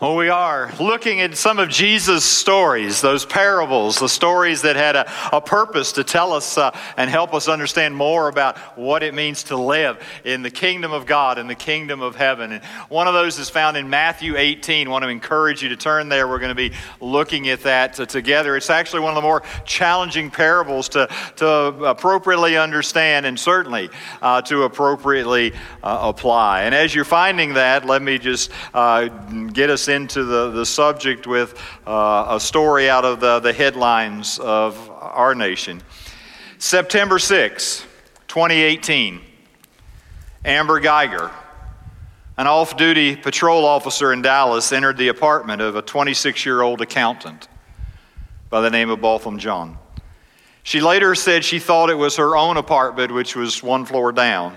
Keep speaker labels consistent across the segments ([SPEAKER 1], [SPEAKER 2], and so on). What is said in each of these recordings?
[SPEAKER 1] Well, we are looking at some of Jesus' stories, those parables, the stories that had a, a purpose to tell us uh, and help us understand more about what it means to live in the kingdom of God and the kingdom of heaven. And one of those is found in Matthew 18. I want to encourage you to turn there. We're going to be looking at that uh, together. It's actually one of the more challenging parables to, to appropriately understand and certainly uh, to appropriately uh, apply. And as you're finding that, let me just uh, get us into the, the subject with uh, a story out of the, the headlines of our nation. September 6, 2018, Amber Guyger, an off duty patrol officer in Dallas, entered the apartment of a 26 year old accountant by the name of Botham Jean. She later said she thought it was her own apartment, which was one floor down,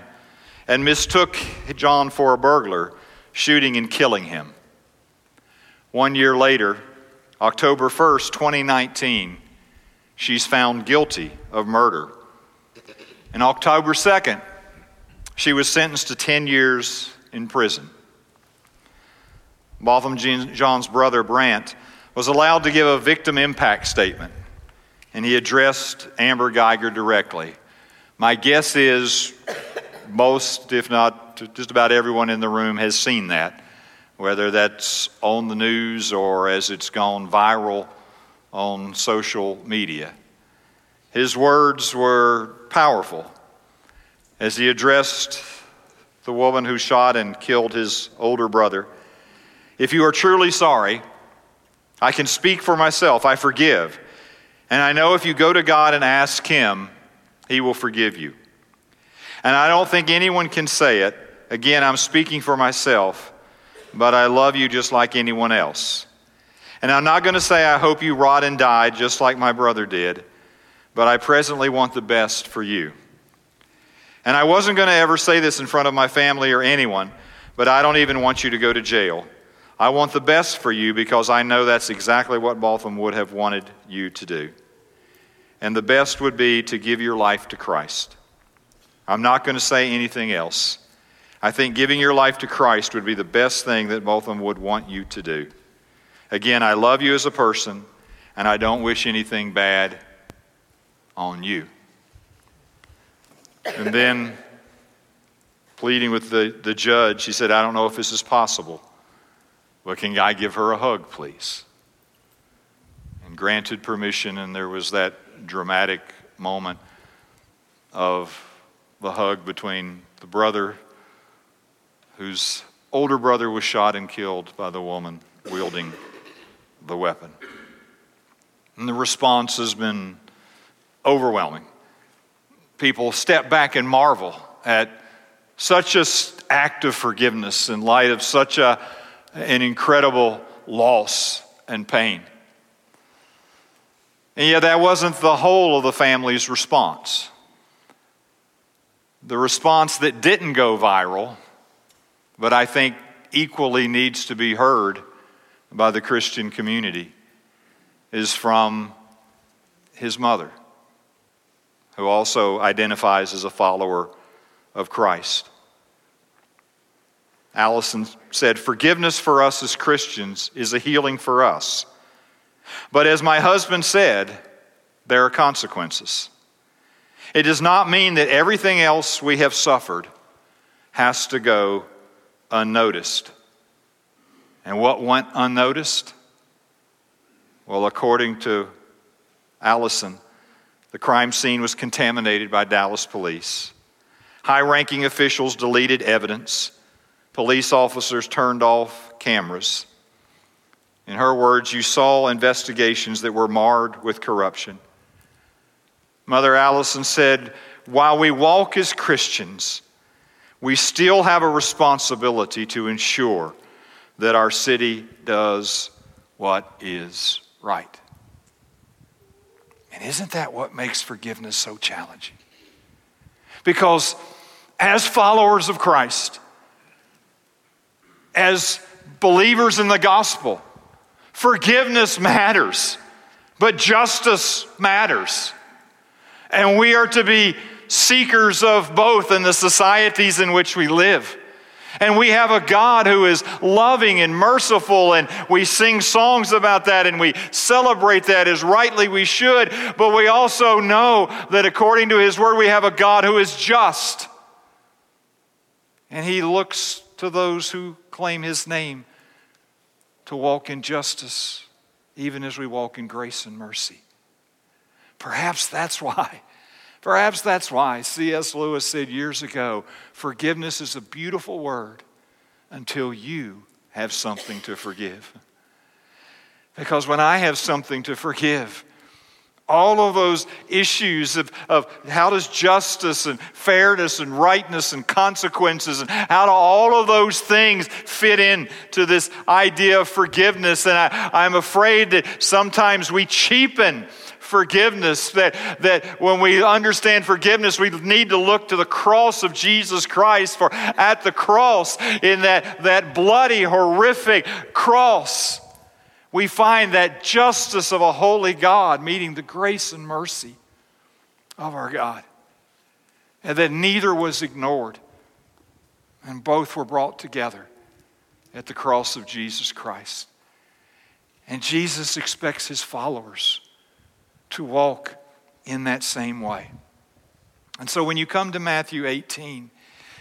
[SPEAKER 1] and mistook Jean for a burglar, shooting and killing him. One year later, October 1st, 2019, she's found guilty of murder. And October 2nd, she was sentenced to 10 years in prison. Botham Jean's brother, Brandt, was allowed to give a victim impact statement, and he addressed Amber Guyger directly. My guess is most, if not just about everyone in the room, has seen that whether that's on the news or as it's gone viral on social media. His words were powerful as he addressed the woman who shot and killed his older brother. If you are truly sorry, I can speak for myself. I forgive. And I know if you go to God and ask Him, He will forgive you. And I don't think anyone can say it. Again, I'm speaking for myself but I love you just like anyone else. And I'm not going to say I hope you rot and die just like my brother did, but I presently want the best for you. And I wasn't going to ever say this in front of my family or anyone, but I don't even want you to go to jail. I want the best for you because I know that's exactly what Botham would have wanted you to do. And the best would be to give your life to Christ. I'm not going to say anything else. I think giving your life to Christ would be the best thing that both of them would want you to do. Again, I love you as a person, and I don't wish anything bad on you. And then, pleading with the, the judge, he said, I don't know if this is possible, but can I give her a hug, please? And granted permission, and there was that dramatic moment of the hug between the brother whose older brother was shot and killed by the woman wielding the weapon. And the response has been overwhelming. People step back and marvel at such an act of forgiveness in light of such a, an incredible loss and pain. And yet, that wasn't the whole of the family's response. The response that didn't go viral but I think equally needs to be heard by the Christian community is from his mother, who also identifies as a follower of Christ. Allison said, Forgiveness for us as Christians is a healing for us. But as my husband said, there are consequences. It does not mean that everything else we have suffered has to go unnoticed. And what went unnoticed? Well, according to Allison, the crime scene was contaminated by Dallas police. High ranking officials deleted evidence. Police officers turned off cameras. In her words, you saw investigations that were marred with corruption. Mother Allison said, While we walk as Christians, we still have a responsibility to ensure that our city does what is right. And isn't that what makes forgiveness so challenging? Because as followers of Christ, as believers in the gospel, forgiveness matters, but justice matters. And we are to be seekers of both in the societies in which we live. And we have a God who is loving and merciful, and we sing songs about that and we celebrate that as rightly we should. But we also know that according to His Word, we have a God who is just. And He looks to those who claim His name to walk in justice, even as we walk in grace and mercy. Perhaps that's why Perhaps that's why C.S. Lewis said years ago forgiveness is a beautiful word until you have something to forgive. Because when I have something to forgive, all of those issues of, of how does justice and fairness and rightness and consequences and how do all of those things fit in to this idea of forgiveness and I, i'm afraid that sometimes we cheapen forgiveness, that, that when we understand forgiveness, we need to look to the cross of Jesus Christ. For at the cross, in that, that bloody, horrific cross, we find that justice of a holy God meeting the grace and mercy of our God. And that neither was ignored, and both were brought together at the cross of Jesus Christ. And Jesus expects his followers to walk in that same way. And so when you come to Matthew 18,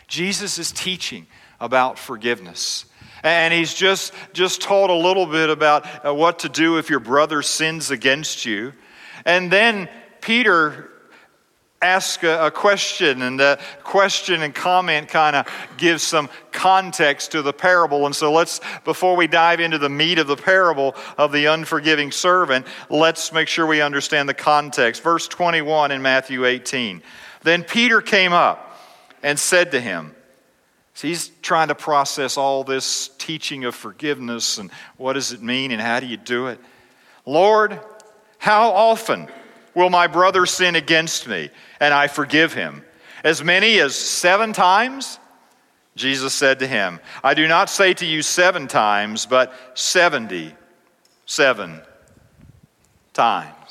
[SPEAKER 1] Jesus is teaching about forgiveness. And he's just, just taught a little bit about uh, what to do if your brother sins against you. And then Peter ask a, a question, and the question and comment kind of gives some context to the parable. And so let's, before we dive into the meat of the parable of the unforgiving servant, let's make sure we understand the context. Verse 21 in Matthew 18. Then Peter came up and said to him, so he's trying to process all this teaching of forgiveness and what does it mean and how do you do it. Lord, how often will my brother sin against me and I forgive him? As many as seven times? Jesus said to him, I do not say to you seven times, but seventy seven times.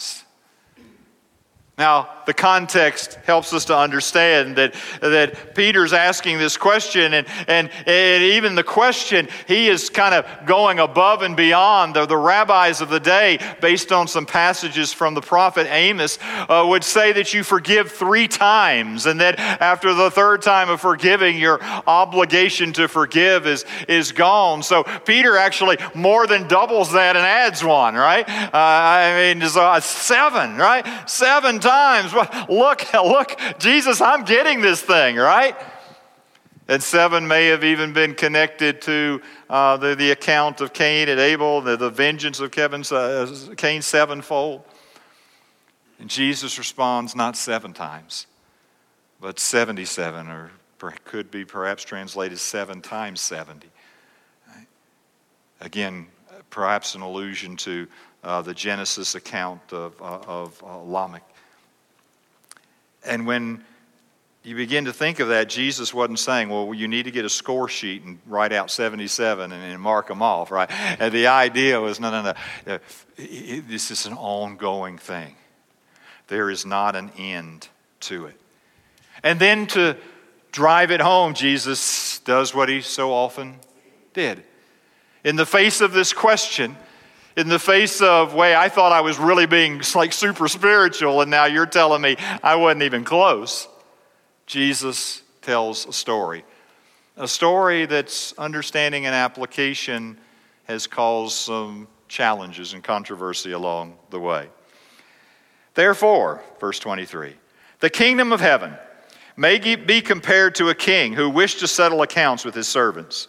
[SPEAKER 1] Now, the context helps us to understand that, that Peter's asking this question, and, and, and even the question, he is kind of going above and beyond. The, the rabbis of the day, based on some passages from the prophet Amos, uh, would say that you forgive three times, and that after the third time of forgiving, your obligation to forgive is, is gone. So Peter actually more than doubles that and adds one, right? Uh, I mean, uh, seven, right? Seven times. Look, look, Jesus, I'm getting this thing, right? And seven may have even been connected to uh, the, the account of Cain and Abel, the, the vengeance of Kevin's, uh, Cain sevenfold. And Jesus responds not seven times, but 77, or could be perhaps translated seven times 70. Again, perhaps an allusion to uh, the Genesis account of, uh, of uh, Lamech. And when you begin to think of that, Jesus wasn't saying, well, you need to get a score sheet and write out 77 and, and mark them off, right? And the idea was, no, no, no. Uh, this is an ongoing thing. There is not an end to it. And then to drive it home, Jesus does what he so often did. In the face of this question, in the face of way I thought I was really being like super spiritual, and now you're telling me I wasn't even close. Jesus tells a story. A story that's understanding and application has caused some challenges and controversy along the way. Therefore, verse 23, the kingdom of heaven may be compared to a king who wished to settle accounts with his servants.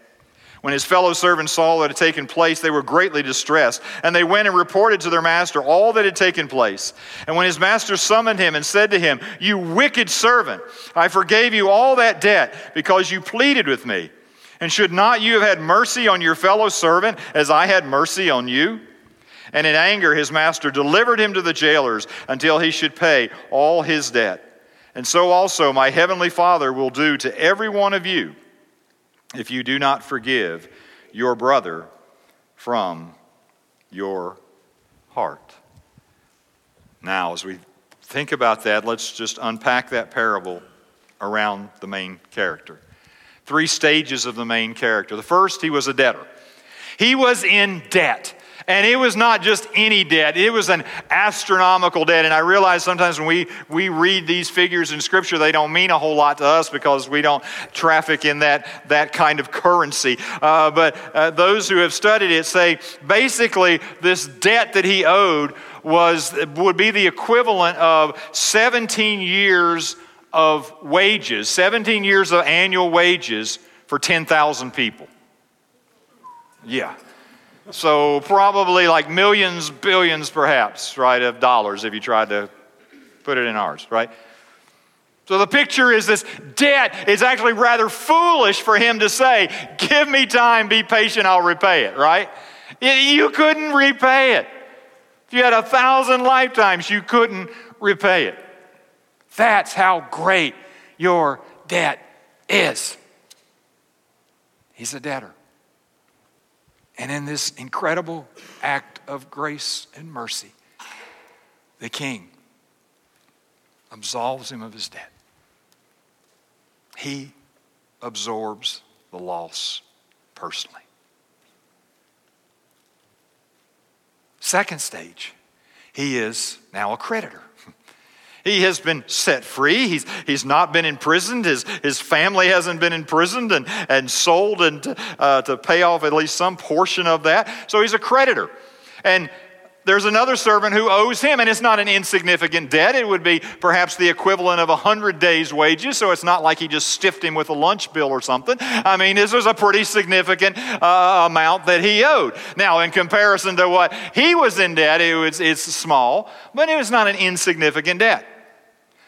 [SPEAKER 1] When his fellow servants saw what had taken place, they were greatly distressed, and they went and reported to their master all that had taken place. And when his master summoned him and said to him, You wicked servant, I forgave you all that debt because you pleaded with me. And should not you have had mercy on your fellow servant as I had mercy on you? And in anger, his master delivered him to the jailers until he should pay all his debt. And so also my heavenly Father will do to every one of you if you do not forgive your brother from your heart. Now, as we think about that, let's just unpack that parable around the main character. Three stages of the main character. The first, he was a debtor. He was in debt. And it was not just any debt, it was an astronomical debt. And I realize sometimes when we, we read these figures in Scripture, they don't mean a whole lot to us because we don't traffic in that, that kind of currency. Uh, but uh, those who have studied it say basically this debt that he owed was, would be the equivalent of 17 years of wages, 17 years of annual wages for 10,000 people. Yeah. So, probably like millions, billions perhaps, right, of dollars if you tried to put it in ours, right? So, the picture is this debt is actually rather foolish for him to say, Give me time, be patient, I'll repay it, right? You couldn't repay it. If you had a thousand lifetimes, you couldn't repay it. That's how great your debt is. He's a debtor. And in this incredible act of grace and mercy, the king absolves him of his debt. He absorbs the loss personally. Second stage, he is now a creditor. He has been set free. He's, he's not been imprisoned. His, his family hasn't been imprisoned and, and sold and, uh, to pay off at least some portion of that. So he's a creditor. And there's another servant who owes him, and it's not an insignificant debt. It would be perhaps the equivalent of a 100 days' wages, so it's not like he just stiffed him with a lunch bill or something. I mean, this was a pretty significant uh, amount that he owed. Now, in comparison to what he was in debt, it was, it's small, but it was not an insignificant debt.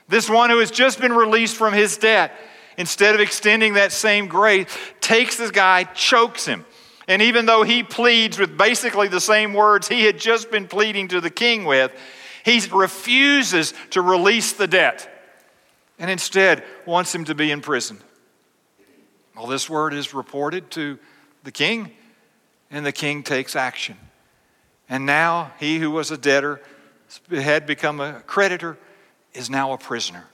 [SPEAKER 1] This one who has just been released from his debt, instead of extending that same grace, takes this guy, chokes him. And even though he pleads with basically the same words he had just been pleading to the king with, he refuses to release the debt and instead wants him to be in prison. Well, this word is reported to the king, and the king takes action. And now he who was a debtor had become a creditor is now a prisoner.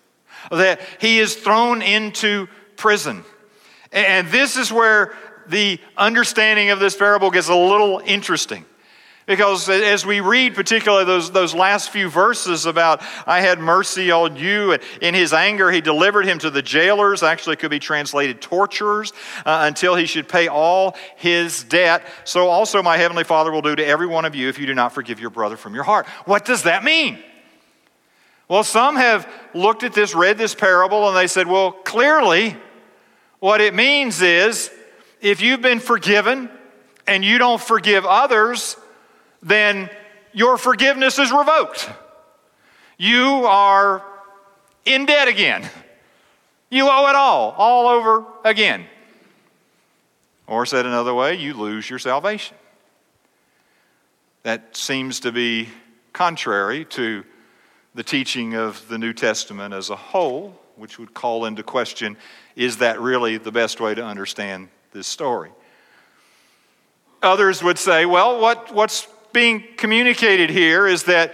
[SPEAKER 1] That he is thrown into prison. And this is where the understanding of this parable gets a little interesting. Because as we read, particularly those, those last few verses about, I had mercy on you, and in his anger, he delivered him to the jailers, actually, could be translated torturers, uh, until he should pay all his debt. So also, my heavenly Father will do to every one of you if you do not forgive your brother from your heart. What does that mean? Well, some have looked at this, read this parable, and they said, well, clearly, what it means is if you've been forgiven and you don't forgive others, then your forgiveness is revoked. You are in debt again. You owe it all, all over again. Or said another way, you lose your salvation. That seems to be contrary to the teaching of the New Testament as a whole, which would call into question is that really the best way to understand this story? Others would say, well, what, what's being communicated here is that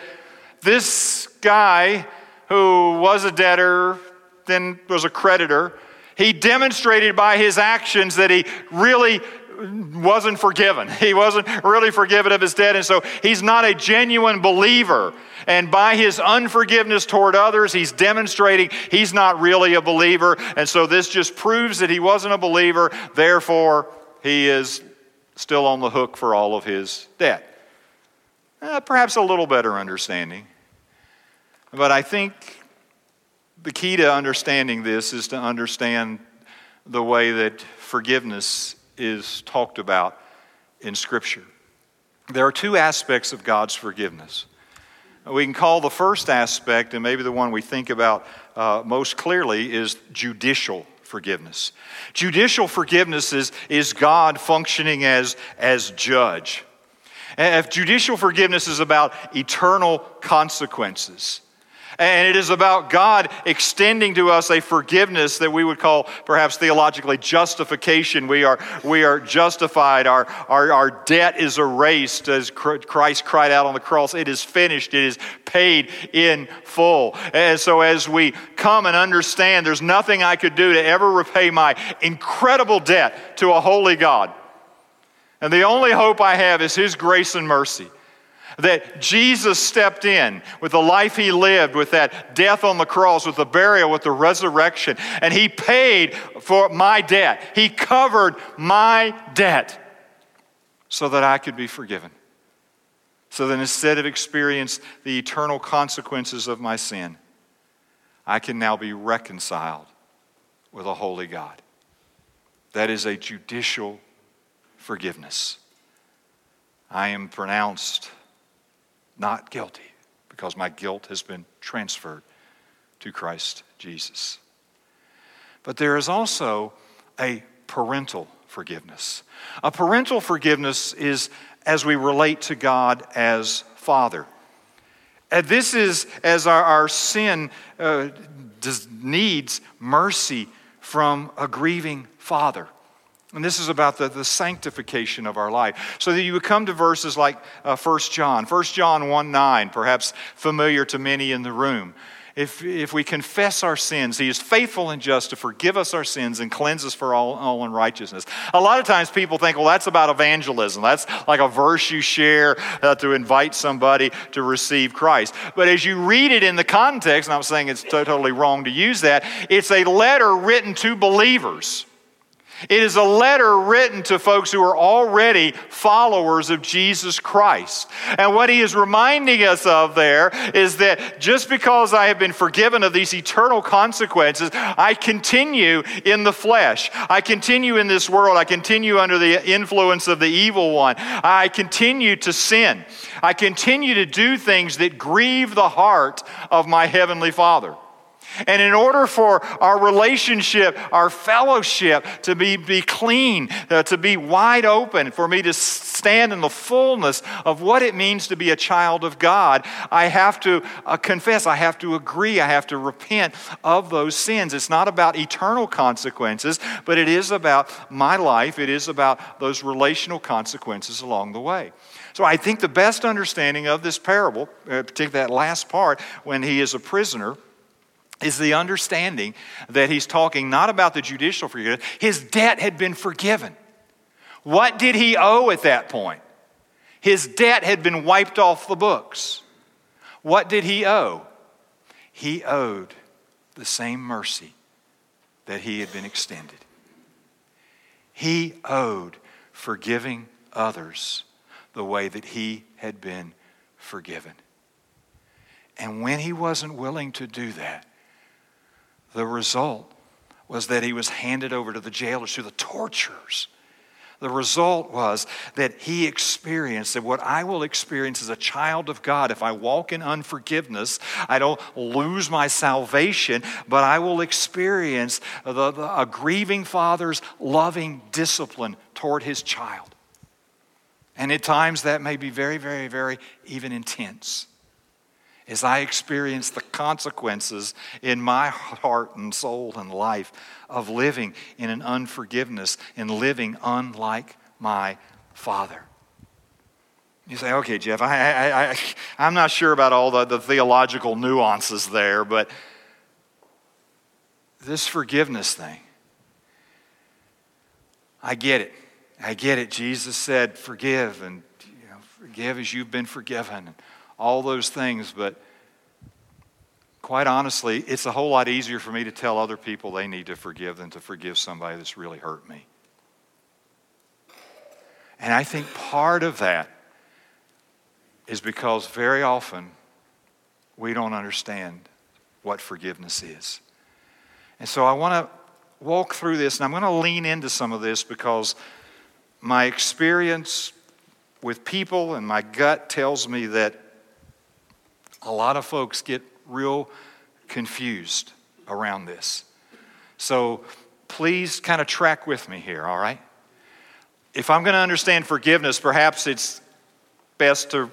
[SPEAKER 1] this guy who was a debtor, then was a creditor, he demonstrated by his actions that he really wasn't forgiven. He wasn't really forgiven of his debt, and so he's not a genuine believer. And by his unforgiveness toward others, he's demonstrating he's not really a believer. And so this just proves that he wasn't a believer. Therefore, he is still on the hook for all of his debt. Uh, perhaps a little better understanding. But I think The key to understanding this is to understand the way that forgiveness is talked about in Scripture. There are two aspects of God's forgiveness. We can call the first aspect, and maybe the one we think about uh, most clearly, is judicial forgiveness. Judicial forgiveness is, is God functioning as, as judge. If judicial forgiveness is about eternal consequences, and it is about God extending to us a forgiveness that we would call perhaps theologically justification. We are, we are justified. Our, our, our debt is erased as Christ cried out on the cross. It is finished. It is paid in full. And so as we come and understand there's nothing I could do to ever repay my incredible debt to a holy God. And the only hope I have is His grace and mercy that Jesus stepped in with the life he lived, with that death on the cross, with the burial, with the resurrection, and he paid for my debt. He covered my debt so that I could be forgiven. So that instead of experience the eternal consequences of my sin, I can now be reconciled with a holy God. That is a judicial forgiveness. I am pronounced not guilty because my guilt has been transferred to Christ Jesus. But there is also a parental forgiveness. A parental forgiveness is as we relate to God as Father. And this is as our, our sin uh, does, needs mercy from a grieving Father. And this is about the, the sanctification of our life. So that you would come to verses like uh, 1 John, 1 John 1 9, perhaps familiar to many in the room. If, if we confess our sins, He is faithful and just to forgive us our sins and cleanse us for all, all unrighteousness. A lot of times people think, well, that's about evangelism. That's like a verse you share uh, to invite somebody to receive Christ. But as you read it in the context, and I'm saying it's totally wrong to use that, it's a letter written to believers. It is a letter written to folks who are already followers of Jesus Christ. And what he is reminding us of there is that just because I have been forgiven of these eternal consequences, I continue in the flesh. I continue in this world. I continue under the influence of the evil one. I continue to sin. I continue to do things that grieve the heart of my heavenly Father. And in order for our relationship, our fellowship to be, be clean, uh, to be wide open, for me to stand in the fullness of what it means to be a child of God, I have to uh, confess, I have to agree, I have to repent of those sins. It's not about eternal consequences, but it is about my life, it is about those relational consequences along the way. So I think the best understanding of this parable, uh, particularly that last part, when he is a prisoner, is the understanding that he's talking not about the judicial forgiveness. His debt had been forgiven. What did he owe at that point? His debt had been wiped off the books. What did he owe? He owed the same mercy that he had been extended. He owed forgiving others the way that he had been forgiven. And when he wasn't willing to do that, the result was that he was handed over to the jailers, to the torturers. The result was that he experienced that what I will experience as a child of God, if I walk in unforgiveness, I don't lose my salvation, but I will experience the, the, a grieving father's loving discipline toward his child. And at times that may be very, very, very even intense as I experience the consequences in my heart and soul and life of living in an unforgiveness and living unlike my Father. You say, okay, Jeff, I, I, I, I'm not sure about all the, the theological nuances there, but this forgiveness thing, I get it. I get it. Jesus said, forgive and you know, forgive as you've been forgiven all those things, but quite honestly, it's a whole lot easier for me to tell other people they need to forgive than to forgive somebody that's really hurt me. And I think part of that is because very often we don't understand what forgiveness is. And so I want to walk through this, and I'm going to lean into some of this because my experience with people and my gut tells me that a lot of folks get real confused around this. So please kind of track with me here, all right? If I'm going to understand forgiveness, perhaps it's best to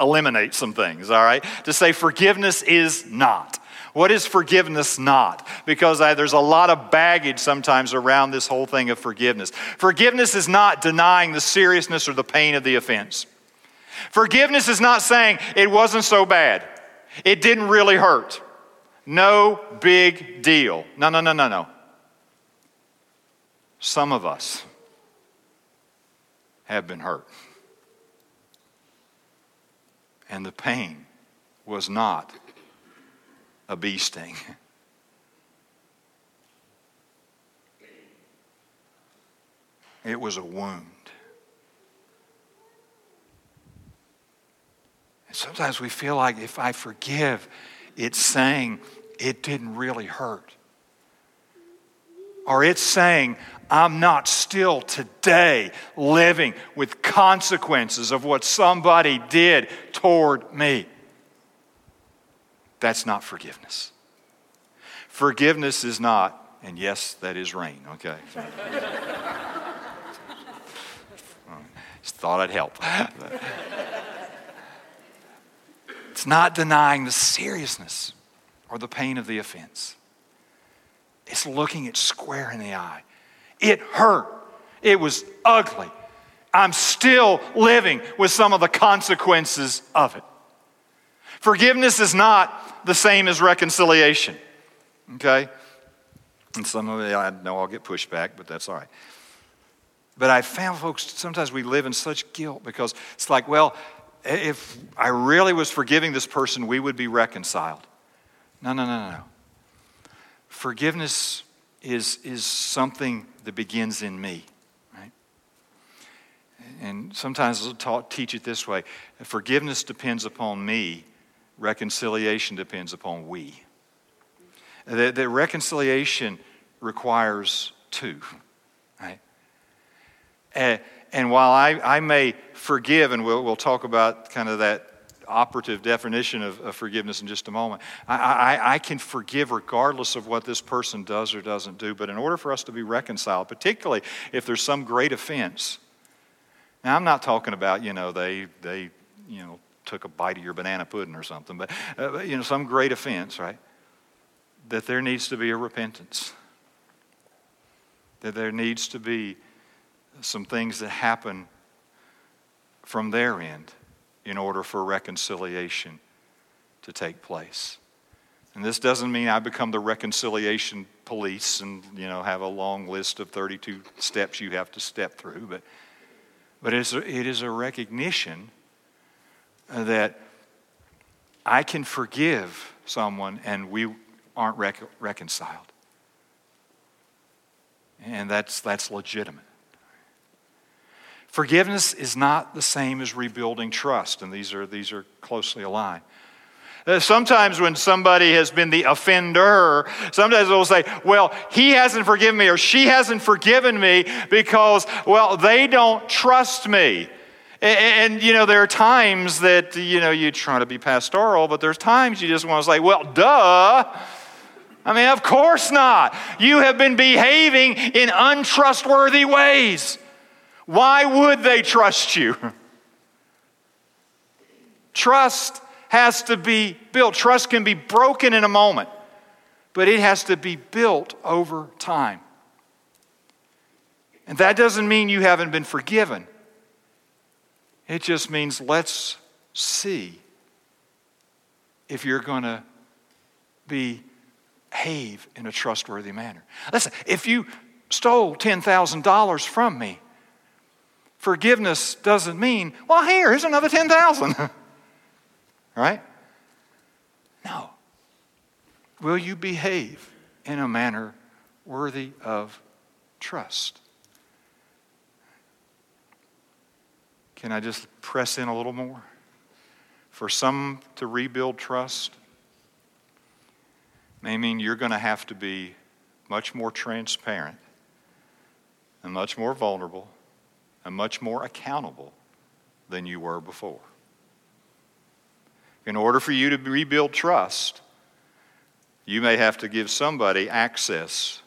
[SPEAKER 1] eliminate some things, all right? To say forgiveness is not. What is forgiveness not? Because I, there's a lot of baggage sometimes around this whole thing of forgiveness. Forgiveness is not denying the seriousness or the pain of the offense. Forgiveness is not saying it wasn't so bad, it didn't really hurt. No big deal. No, no, no, no, no. Some of us have been hurt. And the pain was not a bee sting. It was a wound. And sometimes we feel like if I forgive, it's saying it didn't really hurt. Or it's saying, I'm not still today living with consequences of what somebody did toward me. That's not forgiveness. Forgiveness is not, and yes, that is rain, okay. Just thought I'd help. it's not denying the seriousness or the pain of the offense. It's looking it square in the eye. It hurt. It was ugly. I'm still living with some of the consequences of it. Forgiveness is not the same as reconciliation. Okay? And some of it, I know I'll get pushback, but that's all right. But I found, folks, sometimes we live in such guilt because it's like, well, if I really was forgiving this person, we would be reconciled. No, no, no, no. Forgiveness is, is something that begins in me, right? And sometimes I'll talk, teach it this way forgiveness depends upon me, reconciliation depends upon we. The, the reconciliation requires two, right? And, and while I, I may forgive, and we'll, we'll talk about kind of that operative definition of, of, forgiveness in just a moment. I, I, I, can forgive regardless of what this person does or doesn't do, but in order for us to be reconciled, particularly if there's some great offense, now I'm not talking about, you know, they, they you know, took a bite of your banana pudding or something, but, uh, you know, some great offense, right? That there needs to be a repentance. That there needs to be some things that happen from their end in order for reconciliation to take place. And this doesn't mean I become the reconciliation police and you know have a long list of 32 steps you have to step through, but but it is a, it is a recognition that I can forgive someone and we aren't rec- reconciled. And that's, that's legitimate. Forgiveness is not the same as rebuilding trust, and these are, these are closely aligned. Uh, sometimes when somebody has been the offender, sometimes they'll say, Well, he hasn't forgiven me or she hasn't forgiven me because, well, they don't trust me. And, and, you know, there are times that, you know, you try to be pastoral, but there's times you just want to say, well, duh. I mean, of course not. You have been behaving in untrustworthy ways. Why would they trust you? Trust has to be built. Trust can be broken in a moment, but it has to be built over time. And that doesn't mean you haven't been forgiven. It just means let's see if you're going to behave in a trustworthy manner. Listen, if you stole $10,000 from me, forgiveness doesn't mean, well, here, here's another 10,000. right? No. Will you behave in a manner worthy of trust? Can I just press in a little more? For some to rebuild trust, may mean you're going to have to be much more transparent and much more vulnerable and much more accountable than you were before. In order for you to rebuild trust, you may have to give somebody access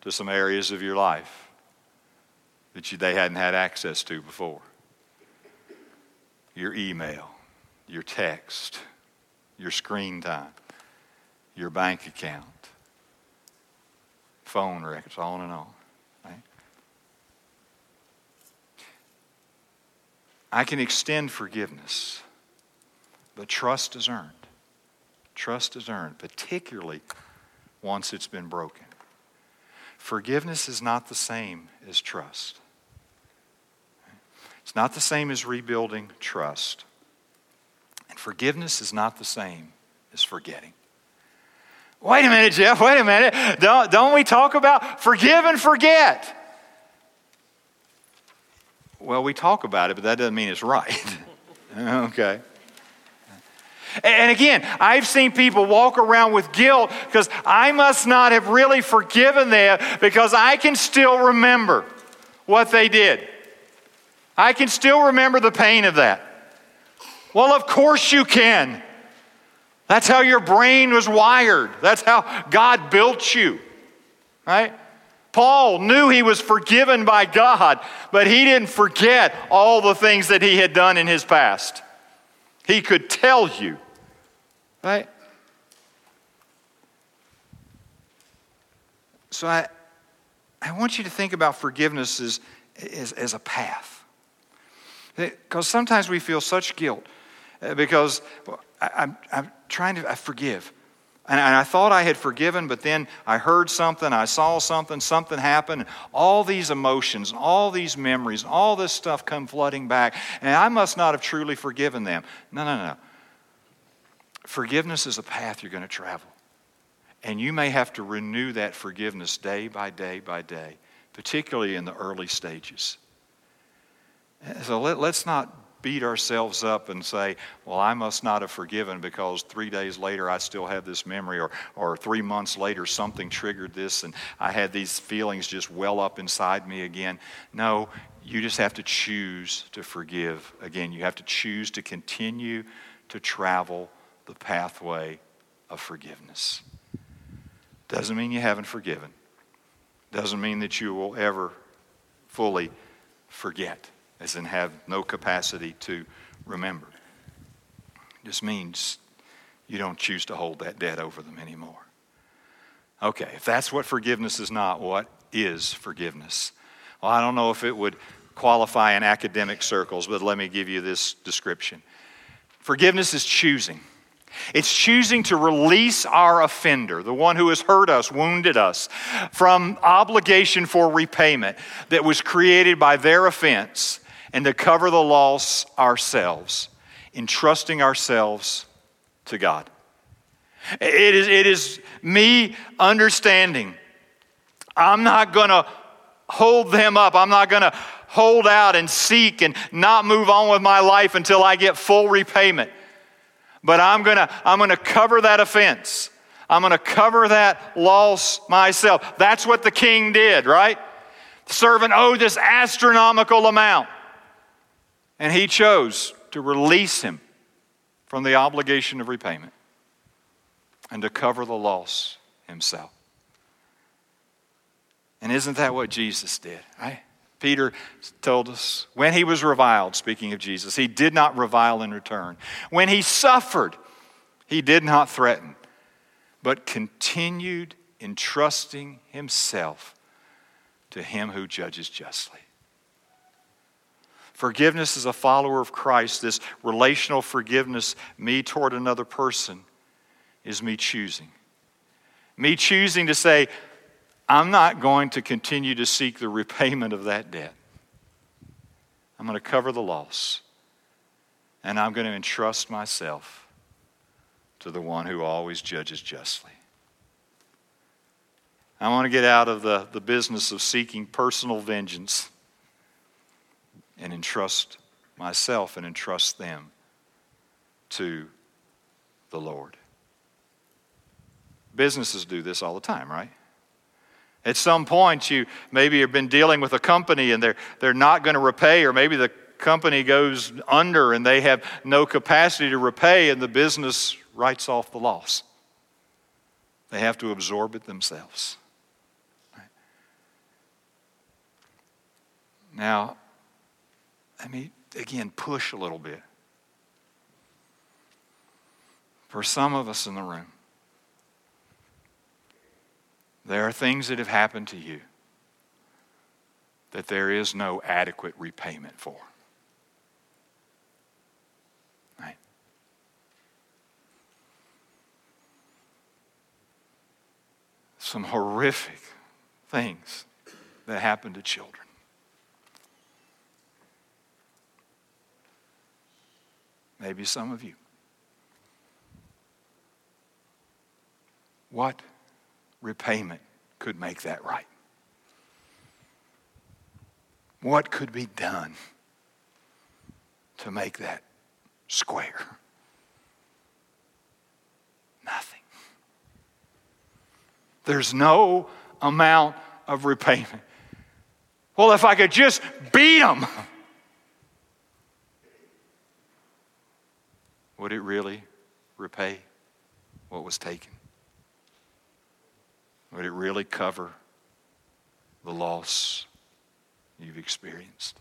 [SPEAKER 1] to some areas of your life that you, they hadn't had access to before. Your email, your text, your screen time, your bank account, phone records, on and on. I can extend forgiveness, but trust is earned. Trust is earned, particularly once it's been broken. Forgiveness is not the same as trust. It's not the same as rebuilding trust. And forgiveness is not the same as forgetting. Wait a minute, Jeff, wait a minute. Don't, don't we talk about forgive and forget? Well, we talk about it, but that doesn't mean it's right. okay. And again, I've seen people walk around with guilt because I must not have really forgiven them because I can still remember what they did. I can still remember the pain of that. Well, of course you can. That's how your brain was wired. That's how God built you. Right? Paul knew he was forgiven by God, but he didn't forget all the things that he had done in his past. He could tell you. Right? So I, I want you to think about forgiveness as, as, as a path. Because sometimes we feel such guilt uh, because I, am I'm trying to I forgive. And I thought I had forgiven, but then I heard something, I saw something, something happened. All these emotions, and all these memories, all this stuff come flooding back, and I must not have truly forgiven them. No, no, no. Forgiveness is a path you're going to travel. And you may have to renew that forgiveness day by day by day, particularly in the early stages. So let, us not beat ourselves up and say, well, I must not have forgiven because three days later I still have this memory, or, or three months later something triggered this and I had these feelings just well up inside me again. No, you just have to choose to forgive. Again, you have to choose to continue to travel the pathway of forgiveness. Doesn't mean you haven't forgiven, doesn't mean that you will ever fully forget as in have no capacity to remember. It just means you don't choose to hold that debt over them anymore. Okay, if that's what forgiveness is not, what is forgiveness? Well, I don't know if it would qualify in academic circles, but let me give you this description. Forgiveness is choosing. It's choosing to release our offender, the one who has hurt us, wounded us, from obligation for repayment that was created by their offense and to cover the loss ourselves, entrusting ourselves to God. It is, it is me understanding I'm not going to hold them up. I'm not going to hold out and seek and not move on with my life until I get full repayment. But I'm going to I'm going to cover that offense. I'm going to cover that loss myself. That's what the king did, right? The servant owed this astronomical amount. And he chose to release him from the obligation of repayment and to cover the loss himself. And isn't that what Jesus did? Right? Peter told us when he was reviled, speaking of Jesus, he did not revile in return. When he suffered, he did not threaten, but continued entrusting himself to him who judges justly. Forgiveness as a follower of Christ, this relational forgiveness, me toward another person, is me choosing. Me choosing to say, I'm not going to continue to seek the repayment of that debt. I'm going to cover the loss. And I'm going to entrust myself to the one who always judges justly. I want to get out of the, the business of seeking personal vengeance and entrust myself and entrust them to the Lord. Businesses do this all the time, right? At some point, you maybe have been dealing with a company and they're, they're not going to repay, or maybe the company goes under and they have no capacity to repay, and the business writes off the loss. They have to absorb it themselves. Now, let me again push a little bit. For some of us in the room, there are things that have happened to you that there is no adequate repayment for. Right? Some horrific things that happen to children. Maybe some of you. What repayment could make that right? What could be done to make that square? Nothing. There's no amount of repayment. Well, if I could just beat them, would it really repay what was taken? Would it really cover the loss you've experienced?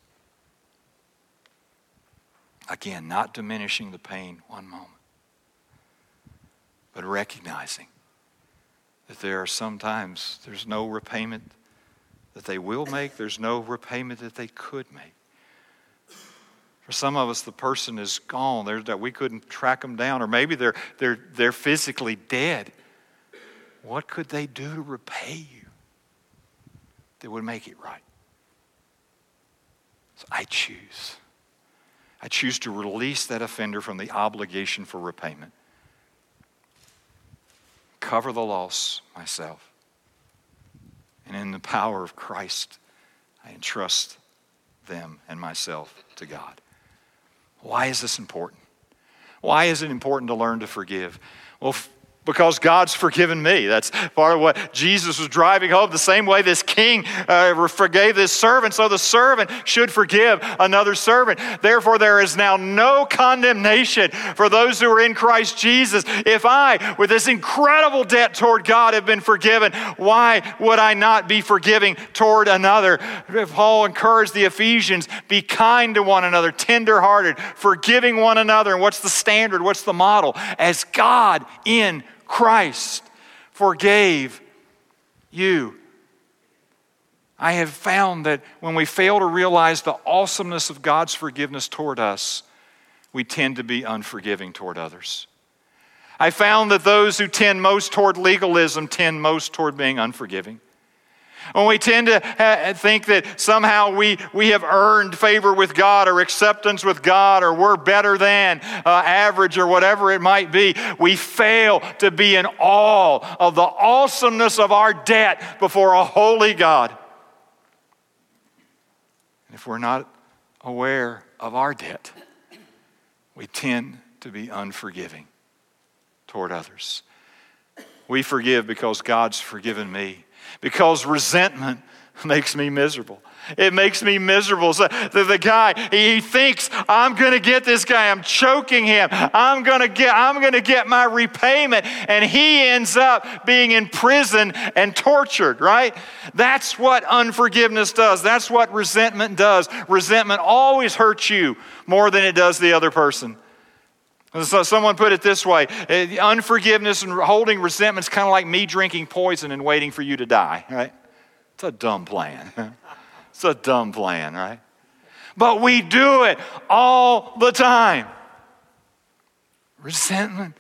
[SPEAKER 1] Again, not diminishing the pain one moment, but recognizing that there are sometimes there's no repayment that they will make, there's no repayment that they could make. For some of us, the person is gone. There's that we couldn't track them down, or maybe they're, they're, they're physically dead. What could they do to repay you that would make it right? So I choose. I choose to release that offender from the obligation for repayment. Cover the loss myself. And in the power of Christ, I entrust them and myself to God. Why is this important? Why is it important to learn to forgive? Well, because God's forgiven me. That's part of what Jesus was driving home. The same way this king uh, forgave this servant, so the servant should forgive another servant. Therefore, there is now no condemnation for those who are in Christ Jesus. If I, with this incredible debt toward God, have been forgiven, why would I not be forgiving toward another? Paul encouraged the Ephesians be kind to one another, tenderhearted, forgiving one another. And what's the standard? What's the model? As God in Christ forgave you. I have found that when we fail to realize the awesomeness of God's forgiveness toward us, we tend to be unforgiving toward others. I found that those who tend most toward legalism tend most toward being unforgiving. When we tend to think that somehow we, we have earned favor with God or acceptance with God or we're better than uh, average or whatever it might be, we fail to be in awe of the awesomeness of our debt before a holy God. And if we're not aware of our debt, we tend to be unforgiving toward others. We forgive because God's forgiven me because resentment makes me miserable. It makes me miserable. So the, the guy, he thinks, I'm gonna get this guy, I'm choking him, I'm gonna get, I'm gonna get my repayment. And he ends up being in prison and tortured, right? That's what unforgiveness does. That's what resentment does. Resentment always hurts you more than it does the other person. So someone put it this way eh, unforgiveness and holding resentment is kind of like me drinking poison and waiting for you to die, right? It's a dumb plan. it's a dumb plan, right? But we do it all the time. Resentment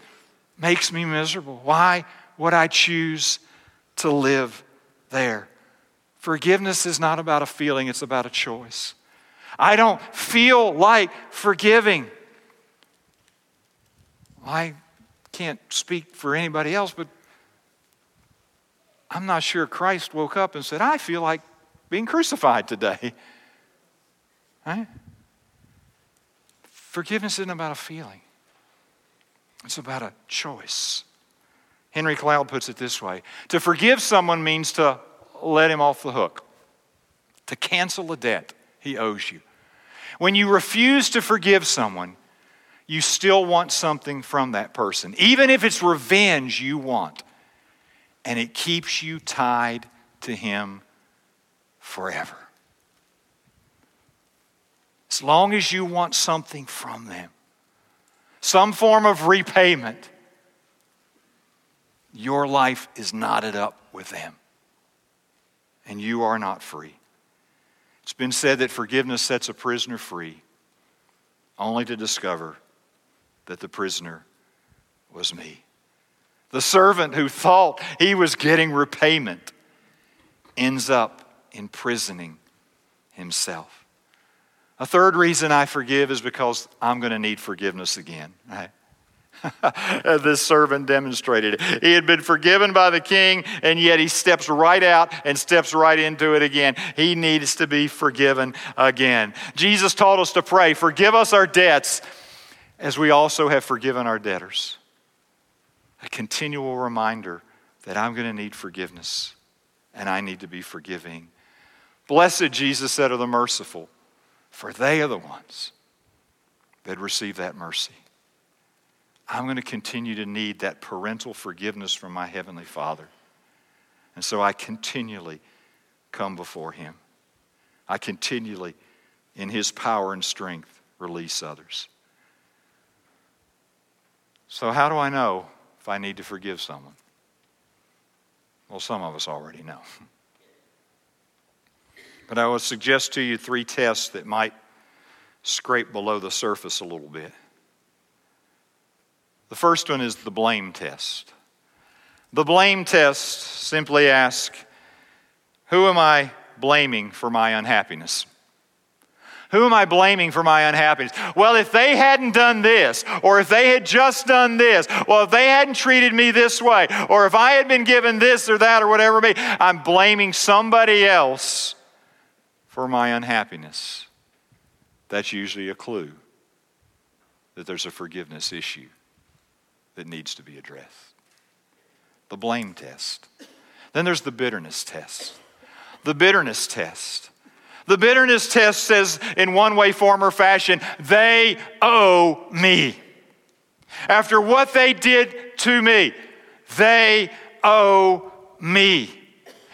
[SPEAKER 1] makes me miserable. Why would I choose to live there? Forgiveness is not about a feeling, it's about a choice. I don't feel like forgiving. I can't speak for anybody else, but I'm not sure Christ woke up and said, I feel like being crucified today. Right? Forgiveness isn't about a feeling, it's about a choice. Henry Cloud puts it this way To forgive someone means to let him off the hook, to cancel a debt he owes you. When you refuse to forgive someone, you still want something from that person, even if it's revenge you want. And it keeps you tied to him forever. As long as you want something from them, some form of repayment, your life is knotted up with them. And you are not free. It's been said that forgiveness sets a prisoner free, only to discover that the prisoner was me. The servant who thought he was getting repayment ends up imprisoning himself. A third reason I forgive is because I'm going to need forgiveness again. Right? this servant demonstrated. it. He had been forgiven by the king, and yet he steps right out and steps right into it again. He needs to be forgiven again. Jesus taught us to pray, Forgive us our debts as we also have forgiven our debtors. A continual reminder that I'm going to need forgiveness and I need to be forgiving. Blessed, Jesus said, are the merciful, for they are the ones that receive that mercy. I'm going to continue to need that parental forgiveness from my Heavenly Father. And so I continually come before Him. I continually, in His power and strength, release others. So, how do I know if I need to forgive someone? Well, some of us already know. But I will suggest to you three tests that might scrape below the surface a little bit. The first one is the blame test. The blame test simply asks Who am I blaming for my unhappiness? Who am I blaming for my unhappiness? Well, if they hadn't done this, or if they had just done this, well, if they hadn't treated me this way, or if I had been given this or that or whatever may, I'm blaming somebody else for my unhappiness. That's usually a clue that there's a forgiveness issue that needs to be addressed. The blame test. Then there's the bitterness test. The bitterness test. The bitterness test says, in one way, form, or fashion, they owe me. After what they did to me, they owe me.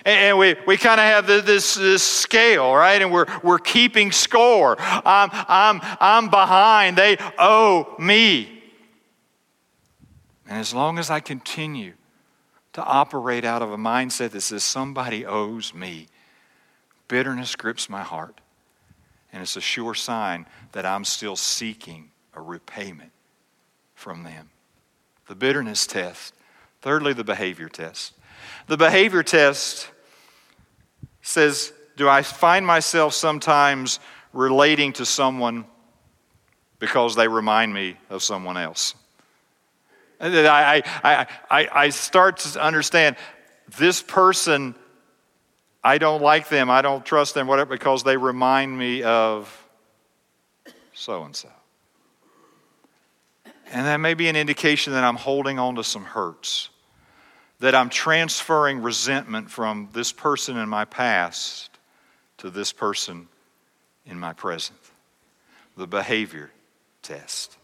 [SPEAKER 1] And we, we kind of have this, this scale, right? And we're, we're keeping score. I'm, I'm, I'm behind. They owe me. And as long as I continue to operate out of a mindset that says somebody owes me, bitterness grips my heart. And it's a sure sign that I'm still seeking a repayment from them. The bitterness test. Thirdly, the behavior test. The behavior test says, Do I find myself sometimes relating to someone because they remind me of someone else? I, I, I, I start to understand this person I don't like them, I don't trust them, whatever, because they remind me of so and so. And that may be an indication that I'm holding on to some hurts, that I'm transferring resentment from this person in my past to this person in my present. The behavior test.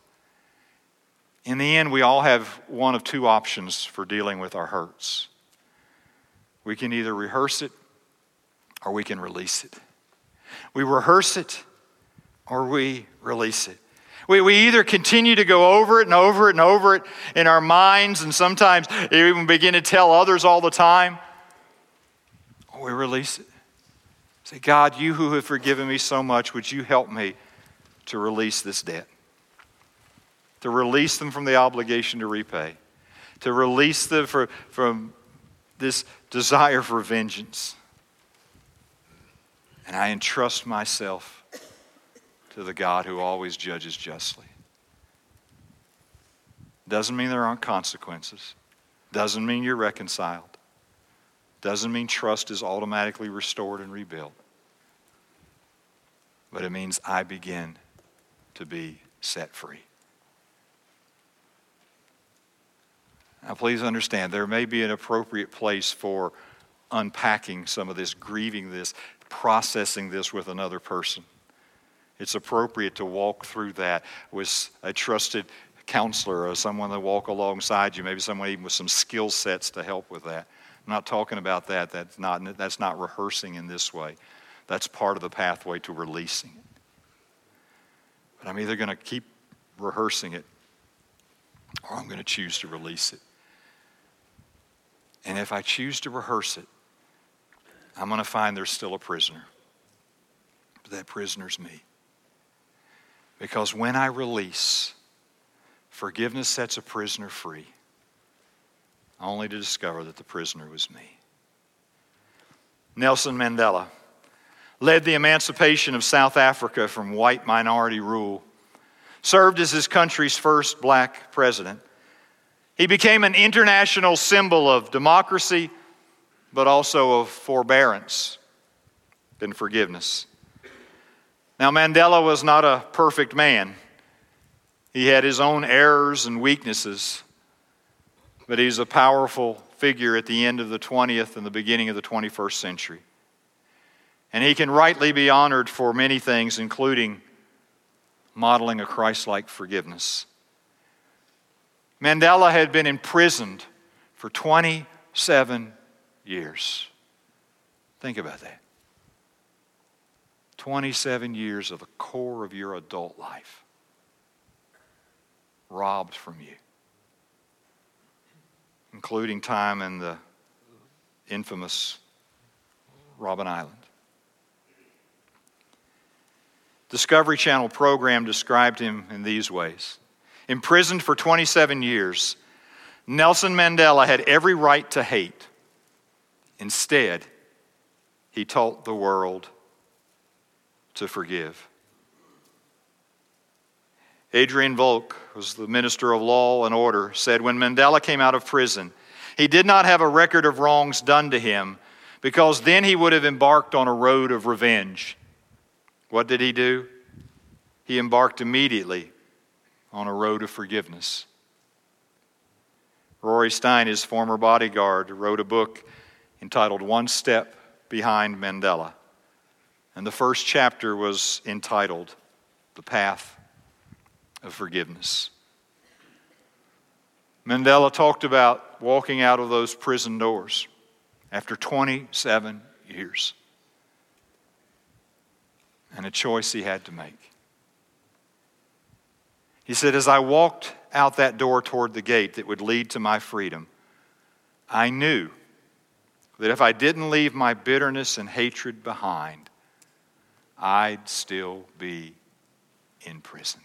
[SPEAKER 1] In the end, we all have one of two options for dealing with our hurts. We can either rehearse it or we can release it. We rehearse it or we release it. We, we either continue to go over it and over it and over it in our minds, and sometimes even begin to tell others all the time, or we release it. Say, God, you who have forgiven me so much, would you help me to release this debt? To release them from the obligation to repay, to release them for, from this desire for vengeance. And I entrust myself to the God who always judges justly. Doesn't mean there aren't consequences. Doesn't mean you're reconciled. Doesn't mean trust is automatically restored and rebuilt. But it means I begin to be set free. Now, please understand, there may be an appropriate place for unpacking some of this, grieving this, processing this with another person. It's appropriate to walk through that with a trusted counselor or someone to walk alongside you, maybe someone even with some skill sets to help with that. I'm not talking about that. That's not, that's not rehearsing in this way. That's part of the pathway to releasing it. But I'm either going to keep rehearsing it or I'm going to choose to release it. And if I choose to rehearse it, I'm going to find there's still a prisoner. But that prisoner's me. Because when I release, forgiveness sets a prisoner free, only to discover that the prisoner was me. Nelson Mandela led the emancipation of South Africa from white minority rule, served as his country's first black president. He became an international symbol of democracy, but also of forbearance and forgiveness. Now, Mandela was not a perfect man. He had his own errors and weaknesses, but he's a powerful figure at the end of the 20th and the beginning of the 21st century. And he can rightly be honored for many things, including modeling a Christ like forgiveness. Mandela had been imprisoned for 27 years. Think about that. 27 years of the core of your adult life robbed from you, including time in the infamous Robben Island. Discovery Channel program described him in these ways Imprisoned for 27 years, Nelson Mandela had every right to hate. Instead, he taught the world to forgive. Adrian Vlok who was the minister of law and order, said when Mandela came out of prison, he did not have a record of wrongs done to him because then he would have embarked on a road of revenge. What did he do? He embarked immediately on a road of forgiveness. Rory Steyn, his former bodyguard, wrote a book entitled One Step Behind Mandela. And the first chapter was entitled The Path of Forgiveness. Mandela talked about walking out of those prison doors after 27 years and a choice he had to make. He said, As I walked out that door toward the gate that would lead to my freedom, I knew that if I didn't leave my bitterness and hatred behind, I'd still be in prison.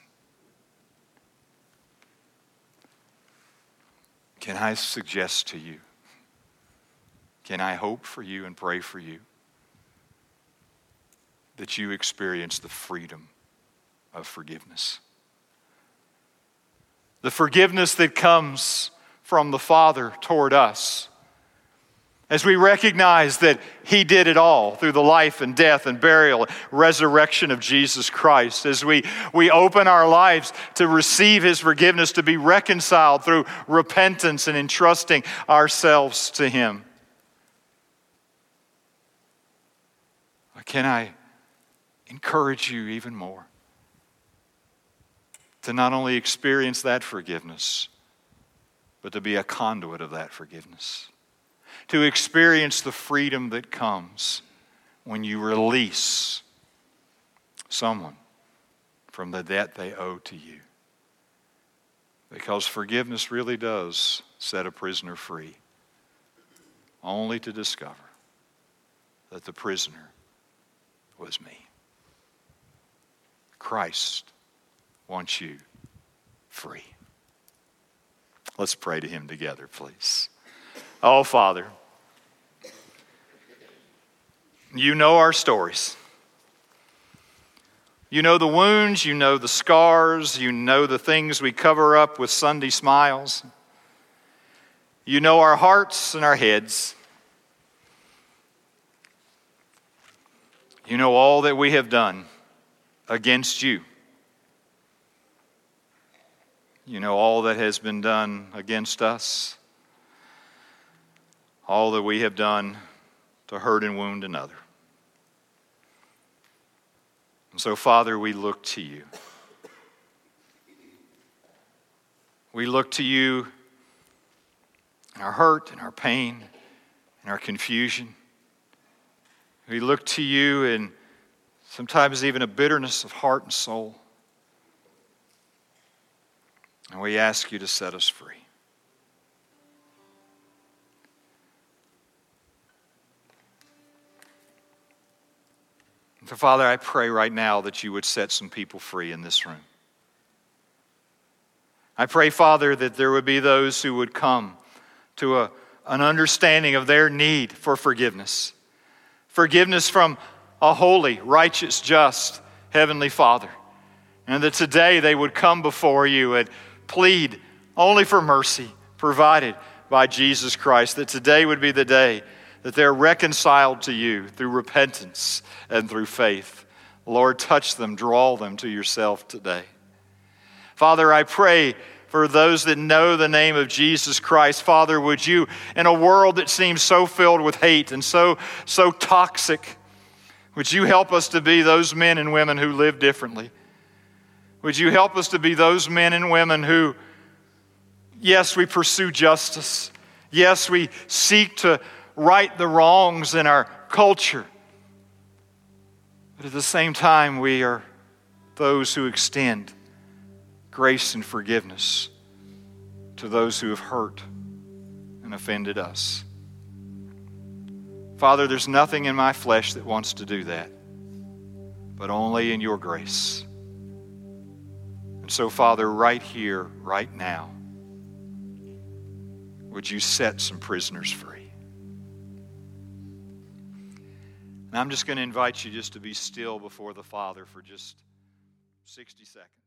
[SPEAKER 1] Can I suggest to you? Can I hope for you and pray for you that you experience the freedom of forgiveness? The forgiveness that comes from the Father toward us as we recognize that He did it all through the life and death and burial, resurrection of Jesus Christ, as we, we open our lives to receive His forgiveness, to be reconciled through repentance and entrusting ourselves to Him. Can I encourage you even more to not only experience that forgiveness, but to be a conduit of that forgiveness? To experience the freedom that comes when you release someone from the debt they owe to you. Because forgiveness really does set a prisoner free, only to discover that the prisoner was me. Christ wants you free. Let's pray to him together, please. Oh, Father, you know our stories. You know the wounds, you know the scars, you know the things we cover up with Sunday smiles. You know our hearts and our heads. You know all that we have done against you. You know all that has been done against us all that we have done to hurt and wound another. And so, Father, we look to you. We look to you in our hurt and our pain and our confusion. We look to you in sometimes even a bitterness of heart and soul. And we ask you to set us free. So, Father, I pray right now that you would set some people free in this room. I pray, Father, that there would be those who would come to a, an understanding of their need for forgiveness. Forgiveness from a holy, righteous, just Heavenly Father. And that today they would come before you and plead only for mercy provided by Jesus Christ. That today would be the day that they're reconciled to you through repentance and through faith. Lord, touch them, draw them to yourself today. Father, I pray for those that know the name of Jesus Christ. Father, would you, in a world that seems so filled with hate and so, so toxic, would you help us to be those men and women who live differently? Would you help us to be those men and women who, yes, we pursue justice. Yes, we seek to right the wrongs in our culture. But at the same time, we are those who extend grace and forgiveness to those who have hurt and offended us. Father, there's nothing in my flesh that wants to do that, but only in your grace. And so, Father, right here, right now, would you set some prisoners free? I'm just going to invite you just to be still before the Father for just 60 seconds.